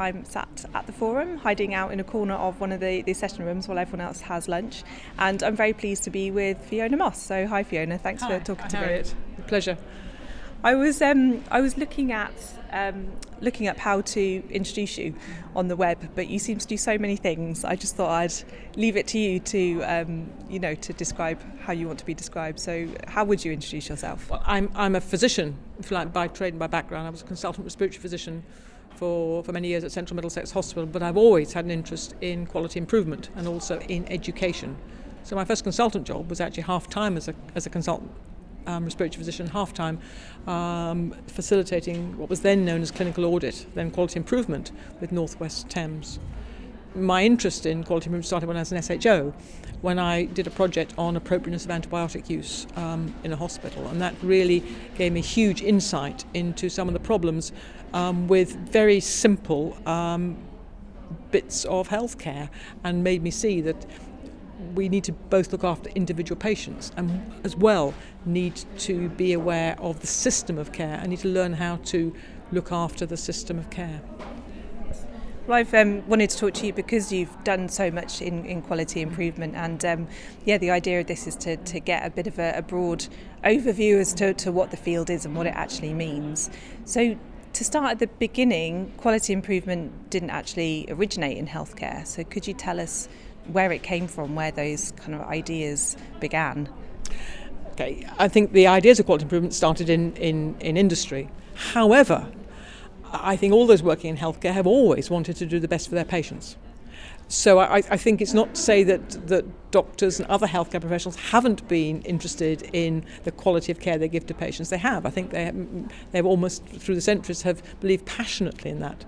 I'm sat at the forum, hiding out in a corner of one of the, the session rooms while everyone else has lunch. And I'm very pleased to be with Fiona Moss. So, hi, Fiona. Thanks hi. for talking hi, to Harriet. me. Pleasure. I was um, I was looking at um, looking up how to introduce you on the web, but you seem to do so many things. I just thought I'd leave it to you to um, you know to describe how you want to be described. So, how would you introduce yourself? Well, I'm I'm a physician, if you like, by trade and by background. I was a consultant respiratory physician for, for many years at Central Middlesex Hospital, but I've always had an interest in quality improvement and also in education. So my first consultant job was actually half time as a as a consultant um, respiratory physician half time, um, facilitating what was then known as clinical audit, then quality improvement with Northwest Thames. My interest in quality improvement started when I was an SHO, when I did a project on appropriateness of antibiotic use um, in a hospital, and that really gave me huge insight into some of the problems um, with very simple um, bits of healthcare, and made me see that we need to both look after individual patients and as well need to be aware of the system of care and need to learn how to look after the system of care. Well, I've um, wanted to talk to you because you've done so much in, in quality improvement, and um, yeah, the idea of this is to, to get a bit of a, a broad overview as to, to what the field is and what it actually means. So, to start at the beginning, quality improvement didn't actually originate in healthcare. So, could you tell us where it came from, where those kind of ideas began? Okay, I think the ideas of quality improvement started in, in, in industry. However, I think all those working in healthcare have always wanted to do the best for their patients. So I, I, think it's not to say that, that doctors and other healthcare professionals haven't been interested in the quality of care they give to patients. They have. I think they they've almost through the centuries have believed passionately in that.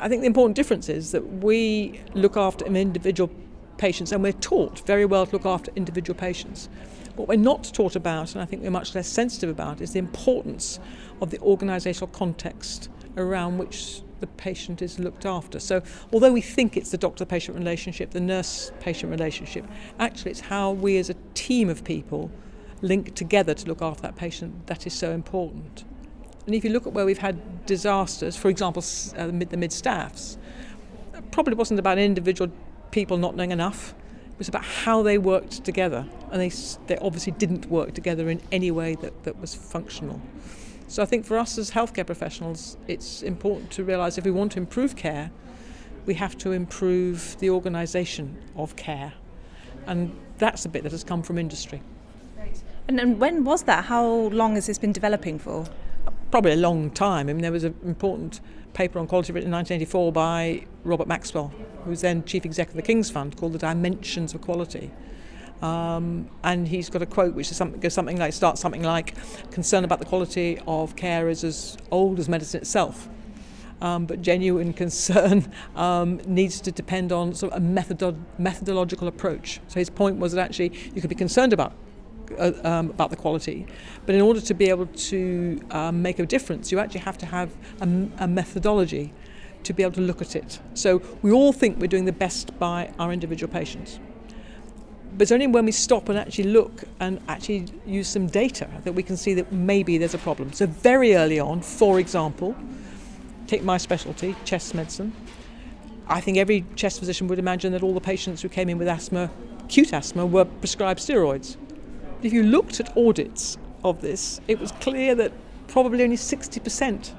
I think the important difference is that we look after individual patients and we're taught very well to look after individual patients. What we're not taught about, and I think we're much less sensitive about, is the importance of the organisational context around which the patient is looked after. So, although we think it's the doctor patient relationship, the nurse patient relationship, actually it's how we as a team of people link together to look after that patient that is so important. And if you look at where we've had disasters, for example, uh, the mid staffs, probably wasn't about individual people not knowing enough. Was about how they worked together. And they, they obviously didn't work together in any way that, that was functional. So I think for us as healthcare professionals, it's important to realise if we want to improve care, we have to improve the organisation of care. And that's a bit that has come from industry. And, and when was that? How long has this been developing for? Probably a long time. I mean, there was an important paper on quality written in 1984 by Robert Maxwell, who was then chief executive of the King's Fund, called The Dimensions of Quality. Um, and he's got a quote which is something, goes something like, starts something like, concern about the quality of care is as old as medicine itself. Um, but genuine concern um, needs to depend on sort of a methodological approach. So his point was that actually you could be concerned about uh, um, about the quality, but in order to be able to um, make a difference, you actually have to have a, a methodology to be able to look at it. So we all think we're doing the best by our individual patients but it's only when we stop and actually look and actually use some data that we can see that maybe there's a problem. So, very early on, for example, take my specialty, chest medicine. I think every chest physician would imagine that all the patients who came in with asthma, acute asthma, were prescribed steroids. If you looked at audits of this, it was clear that probably only 60%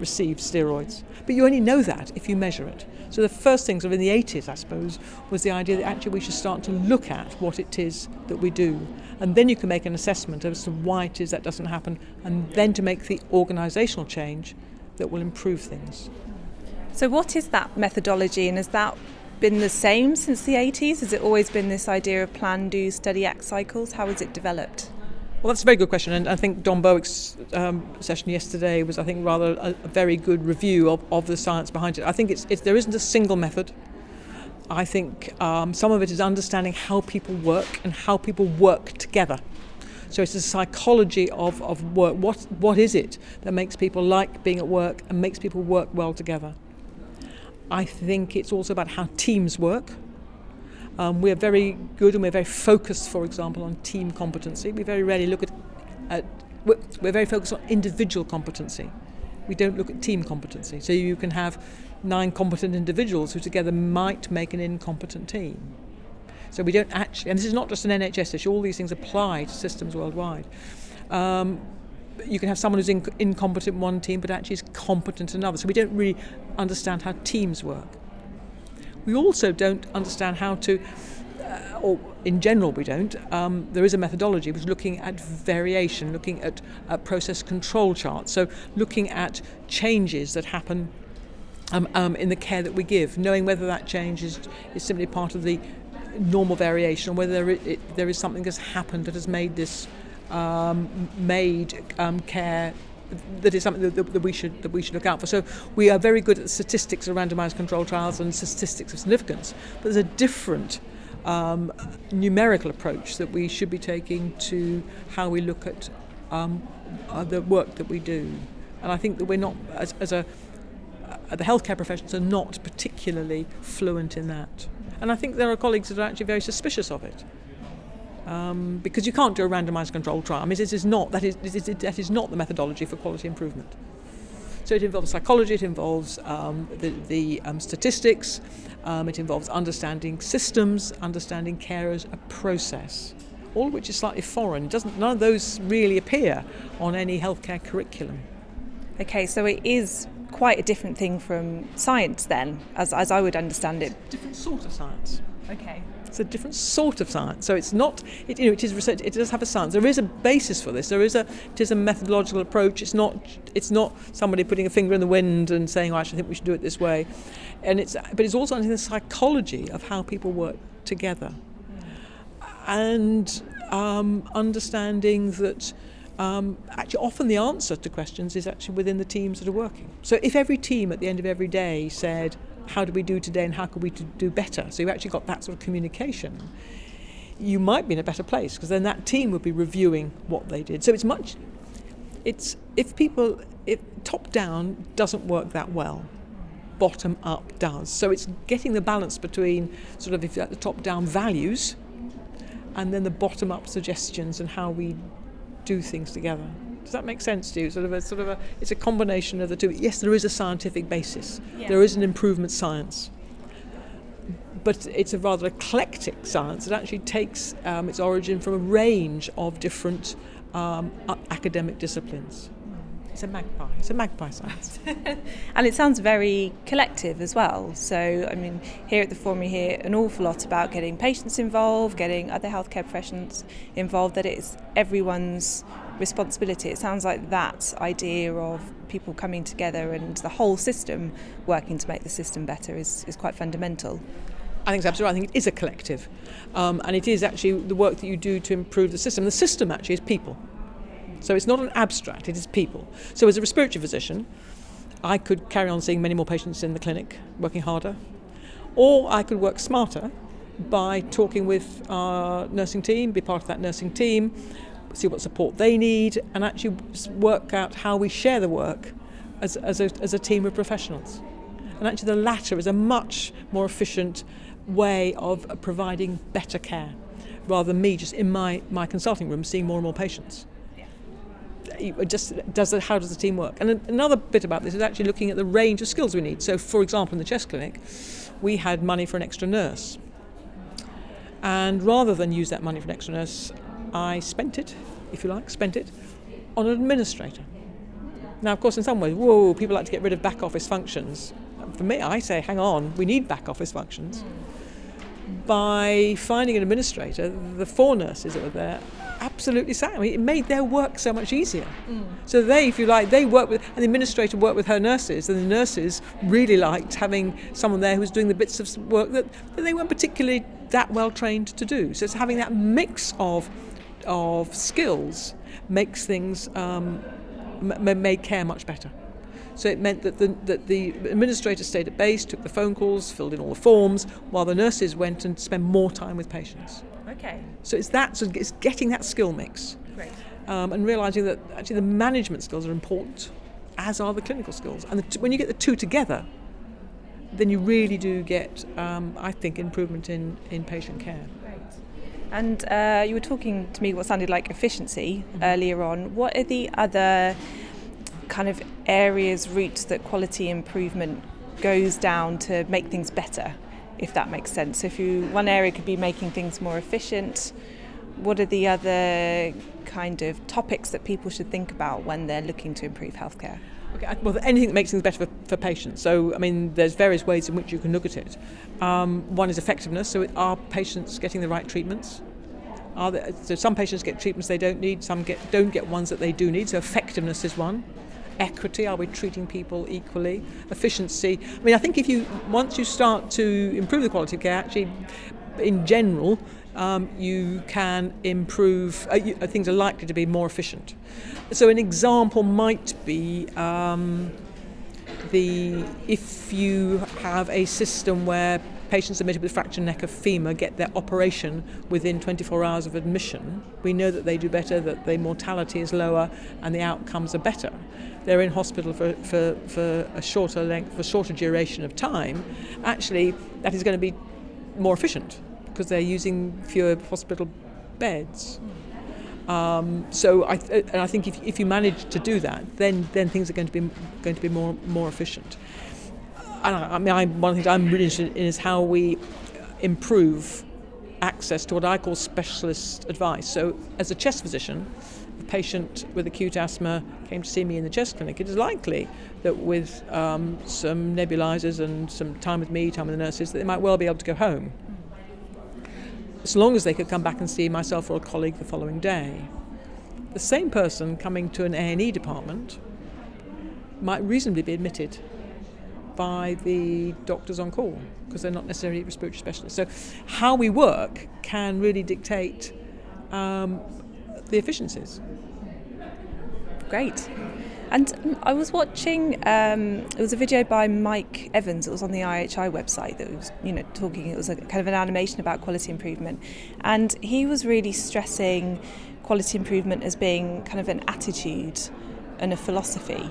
received steroids. But you only know that if you measure it. So the first things of in the 80s, I suppose, was the idea that actually we should start to look at what it is that we do. And then you can make an assessment as to why it is that doesn't happen, and then to make the organisational change that will improve things. So, what is that methodology, and is that been the same since the 80s? Has it always been this idea of plan, do, study, act cycles? How has it developed? Well, that's a very good question, and I think Don Berwick's um, session yesterday was, I think, rather a, a, very good review of, of the science behind it. I think it's, it's there isn't a single method. I think um, some of it is understanding how people work and how people work together. So it's the psychology of, of work. What, what is it that makes people like being at work and makes people work well together? I think it's also about how teams work. Um, we're very good and we're very focused, for example, on team competency. We very rarely look at, at we're very focused on individual competency. We don't look at team competency. So you can have nine competent individuals who together might make an incompetent team. So we don't actually, and this is not just an NHS issue, all these things apply to systems worldwide. Um, you can have someone who's in, incompetent in one team but actually is competent in another. So we don't really understand how teams work. We also don't understand how to, uh, or in general we don't, um, there is a methodology which is looking at variation, looking at process control charts, so looking at changes that happen um, um, in the care that we give, knowing whether that change is, is simply part of the normal variation or whether there, it, there is something that's happened that has made this um, made um, care that is something that, that, we should that we should look out for. So we are very good at statistics of randomized controlled trials and statistics of significance, but there's a different um, numerical approach that we should be taking to how we look at um, uh, the work that we do. And I think that we're not as, as a uh, the healthcare professionals are not particularly fluent in that. And I think there are colleagues that are actually very suspicious of it um, because you can't do a randomised controlled trial. I mean, it is not that is, that is not the methodology for quality improvement. So it involves psychology, it involves um, the, the um, statistics, um, it involves understanding systems, understanding care as a process, all of which is slightly foreign. It doesn't, none of those really appear on any healthcare curriculum. Okay, so it is quite a different thing from science then, as, as I would understand it. Different sort of science. Okay. It's a different sort of science. So it's not, it, you know, it is research. It does have a science. There is a basis for this. There is a, it is a methodological approach. It's not, it's not somebody putting a finger in the wind and saying, oh, I think we should do it this way. And it's, but it's also understanding the psychology of how people work together, and um, understanding that. Um, actually, often the answer to questions is actually within the teams that are working. So, if every team at the end of every day said, how do we do today and how could we do better? So you actually got that sort of communication. You might be in a better place because then that team would be reviewing what they did. So it's much, it's if people, if top down doesn't work that well, bottom up does. So it's getting the balance between sort of if the top down values and then the bottom up suggestions and how we do things together. Does that make sense to you? Sort of a sort of a it's a combination of the two. Yes, there is a scientific basis. Yeah. There is an improvement science. But it's a rather eclectic science. It actually takes um, its origin from a range of different um, academic disciplines. It's a magpie. It's a magpie science. and it sounds very collective as well. So, I mean, here at the Forum, we hear an awful lot about getting patients involved, getting other healthcare professionals involved, that it's everyone's responsibility. It sounds like that idea of people coming together and the whole system working to make the system better is, is quite fundamental. I think it's absolutely. right. I think it is a collective, um, and it is actually the work that you do to improve the system. The system actually is people, so it's not an abstract. It is people. So as a respiratory physician, I could carry on seeing many more patients in the clinic, working harder, or I could work smarter by talking with our nursing team, be part of that nursing team, see what support they need, and actually work out how we share the work as, as, a, as a team of professionals. And actually, the latter is a much more efficient way of providing better care rather than me just in my, my consulting room seeing more and more patients. just does it, how does the team work? And another bit about this is actually looking at the range of skills we need. So, for example, in the chest clinic, we had money for an extra nurse. And rather than use that money for an extra nurse, I spent it, if you like, spent it on an administrator. Now, of course, in some ways, whoa, people like to get rid of back office functions. For me, I say, hang on, we need back office functions. By finding an administrator, the four nurses that were there absolutely sat. I mean, it made their work so much easier. Mm. So they, if you like, they worked with, and the administrator worked with her nurses, and the nurses really liked having someone there who was doing the bits of work that, that they weren't particularly that well trained to do. So it's having that mix of of skills makes things um, m- made care much better. So it meant that the, that the administrator stayed at base, took the phone calls, filled in all the forms, while the nurses went and spent more time with patients. Okay. So it's that, so it's getting that skill mix. Great. Um, and realizing that actually the management skills are important, as are the clinical skills. And t- when you get the two together, then you really do get, um, I think, improvement in, in patient care. And uh, you were talking to me what sounded like efficiency mm-hmm. earlier on. What are the other kind of areas, routes that quality improvement goes down to make things better, if that makes sense. So if you one area could be making things more efficient, what are the other kind of topics that people should think about when they're looking to improve healthcare? Okay, well, anything that makes things better for, for patients. So, I mean, there's various ways in which you can look at it. Um, one is effectiveness. So, are patients getting the right treatments? Are there, so, some patients get treatments they don't need. Some get don't get ones that they do need. So, effectiveness is one. Equity. Are we treating people equally? Efficiency. I mean, I think if you once you start to improve the quality of care, actually, in general, um, you can improve, uh, you, uh, things are likely to be more efficient. So, an example might be um, the if you have a system where patients admitted with fractured neck of femur get their operation within 24 hours of admission, we know that they do better, that the mortality is lower, and the outcomes are better. They're in hospital for, for, for a shorter length, for shorter duration of time. Actually, that is going to be more efficient because they're using fewer hospital beds. Um, so I, th- and I think if, if you manage to do that, then then things are going to be going to be more more efficient. And I, I mean, I, one of the things I'm really interested in is how we improve access to what I call specialist advice. So, as a chest physician, a patient with acute asthma came to see me in the chest clinic, it is likely that with um, some nebulizers and some time with me, time with the nurses, that they might well be able to go home as long as they could come back and see myself or a colleague the following day. The same person coming to an A&E department might reasonably be admitted by the doctors on call because they're not necessarily respiratory specialists. So, how we work can really dictate um, the efficiencies. Great. And I was watching. Um, it was a video by Mike Evans. It was on the IHI website that was, you know, talking. It was a kind of an animation about quality improvement, and he was really stressing quality improvement as being kind of an attitude and a philosophy.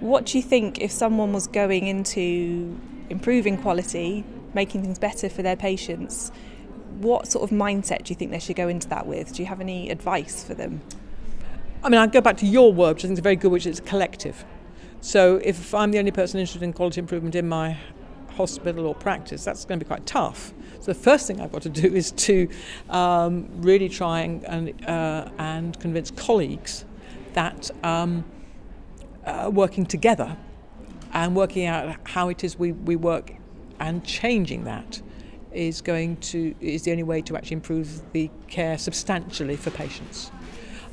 What do you think if someone was going into improving quality, making things better for their patients? What sort of mindset do you think they should go into that with? Do you have any advice for them? I mean, I go back to your word, which I think is very good, which is collective. So if I'm the only person interested in quality improvement in my hospital or practice, that's going to be quite tough. So the first thing I've got to do is to um, really try and, and, uh, and, convince colleagues that um, uh, working together and working out how it is we, we work and changing that is going to is the only way to actually improve the care substantially for patients.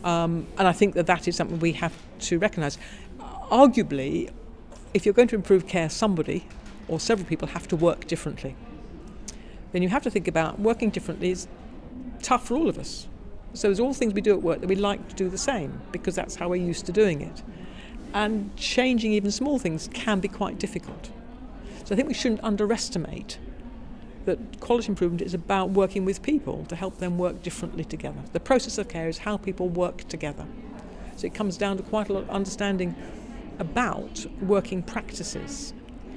Um, and I think that that is something we have to recognise. Arguably, if you're going to improve care, somebody or several people have to work differently. Then you have to think about working differently is tough for all of us. So there's all things we do at work that we like to do the same because that's how we're used to doing it. And changing even small things can be quite difficult. So I think we shouldn't underestimate that quality improvement is about working with people to help them work differently together. The process of care is how people work together. So it comes down to quite a lot of understanding about working practices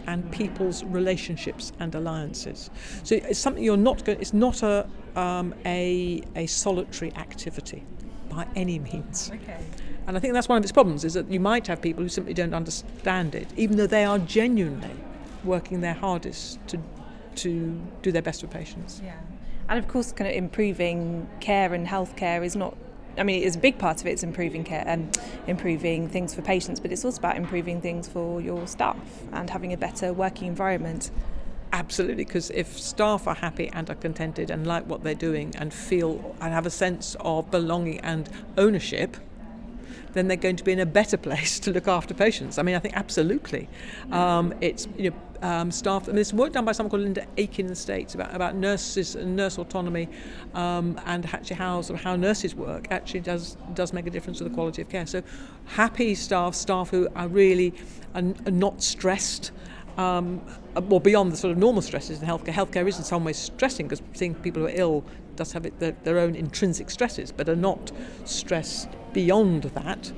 and people's relationships and alliances. So it's something you're not going. It's not a um, a a solitary activity by any means. Okay. And I think that's one of its problems is that you might have people who simply don't understand it, even though they are genuinely working their hardest to to do their best for patients. Yeah. And of course, kind of improving care and healthcare is not. I mean, it's a big part of it. it is improving care and improving things for patients, but it's also about improving things for your staff and having a better working environment. Absolutely, because if staff are happy and are contented and like what they're doing and feel and have a sense of belonging and ownership, then they're going to be in a better place to look after patients. I mean, I think absolutely. Um, it's you know um, staff. I mean, there's work done by someone called Linda Aiken in the States about, about nurses and nurse autonomy um, and actually how, sort of how nurses work actually does, does make a difference to the quality of care. So happy staff, staff who are really are, are not stressed, um, well, beyond the sort of normal stresses in healthcare. Healthcare is in some ways stressing because seeing people who are ill does have it, their, their own intrinsic stresses, but are not stressed beyond that.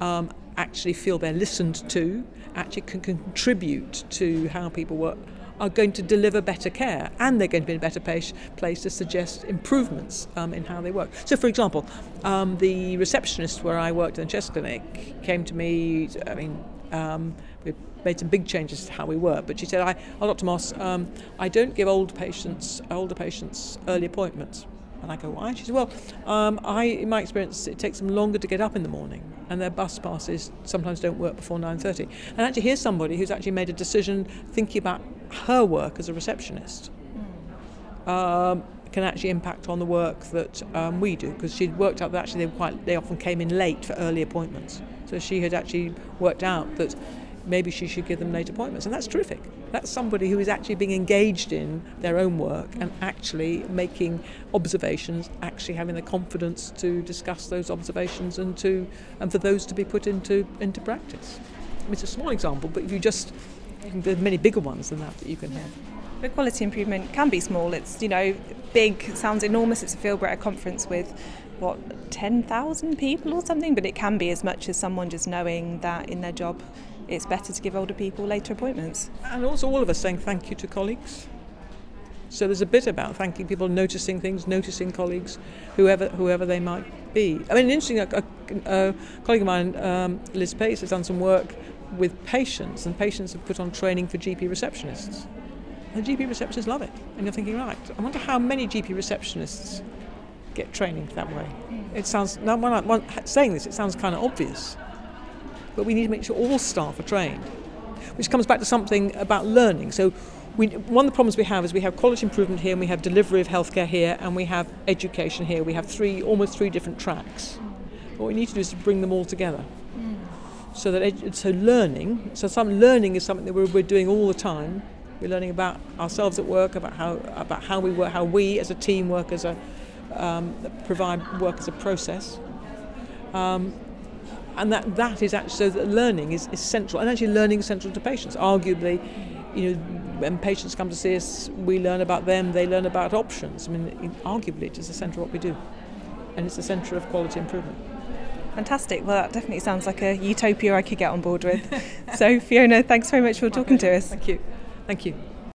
Um, actually feel they're listened to, actually can contribute to how people work, are going to deliver better care and they're going to be in a better place, place to suggest improvements um, in how they work. So, for example, um, the receptionist where I worked in the chest clinic came to me, I mean, um, we made some big changes to how we work. But she said, I, oh, Dr. Moss, I don't give old patients, older patients early appointments. And I go, why? She said, well, um, I, in my experience, it takes them longer to get up in the morning, and their bus passes sometimes don't work before 9.30. And actually, here's somebody who's actually made a decision thinking about her work as a receptionist. Um, can actually impact on the work that um, we do because she'd worked out that actually they quite they often came in late for early appointments. So she had actually worked out that maybe she should give them late appointments. And that's terrific. That's somebody who is actually being engaged in their own work and actually making observations, actually having the confidence to discuss those observations and to and for those to be put into into practice. It's a small example, but if you just there are many bigger ones than that that you can have. But quality improvement can be small. It's you know big, sounds enormous. It's a Fieldborough conference with what ten thousand people or something, but it can be as much as someone just knowing that in their job it's better to give older people later appointments. And also all of us saying thank you to colleagues. So there's a bit about thanking people, noticing things, noticing colleagues, whoever whoever they might be. I mean, interesting. A, a, a colleague of mine, um, Liz Pace, has done some work with patients, and patients have put on training for GP receptionists. And the GP receptionists love it, and you're thinking, right? I wonder how many GP receptionists get training that way. It sounds now when I'm saying this, it sounds kind of obvious but we need to make sure all staff are trained, which comes back to something about learning. So we, one of the problems we have is we have quality improvement here, and we have delivery of healthcare here, and we have education here. We have three, almost three different tracks. What we need to do is to bring them all together. So that edu- so learning, so some learning is something that we're, we're doing all the time. We're learning about ourselves at work, about how about how we work, how we as a team work as a um, provide work as a process. Um, and that, that is actually so that learning is, is central and actually learning is central to patients arguably you know when patients come to see us we learn about them they learn about options i mean arguably it is the centre of what we do and it's the centre of quality improvement Fantastic. Well, that definitely sounds like a utopia I could get on board with. so, Fiona, thanks very much for talking to us. Thank you. Thank you.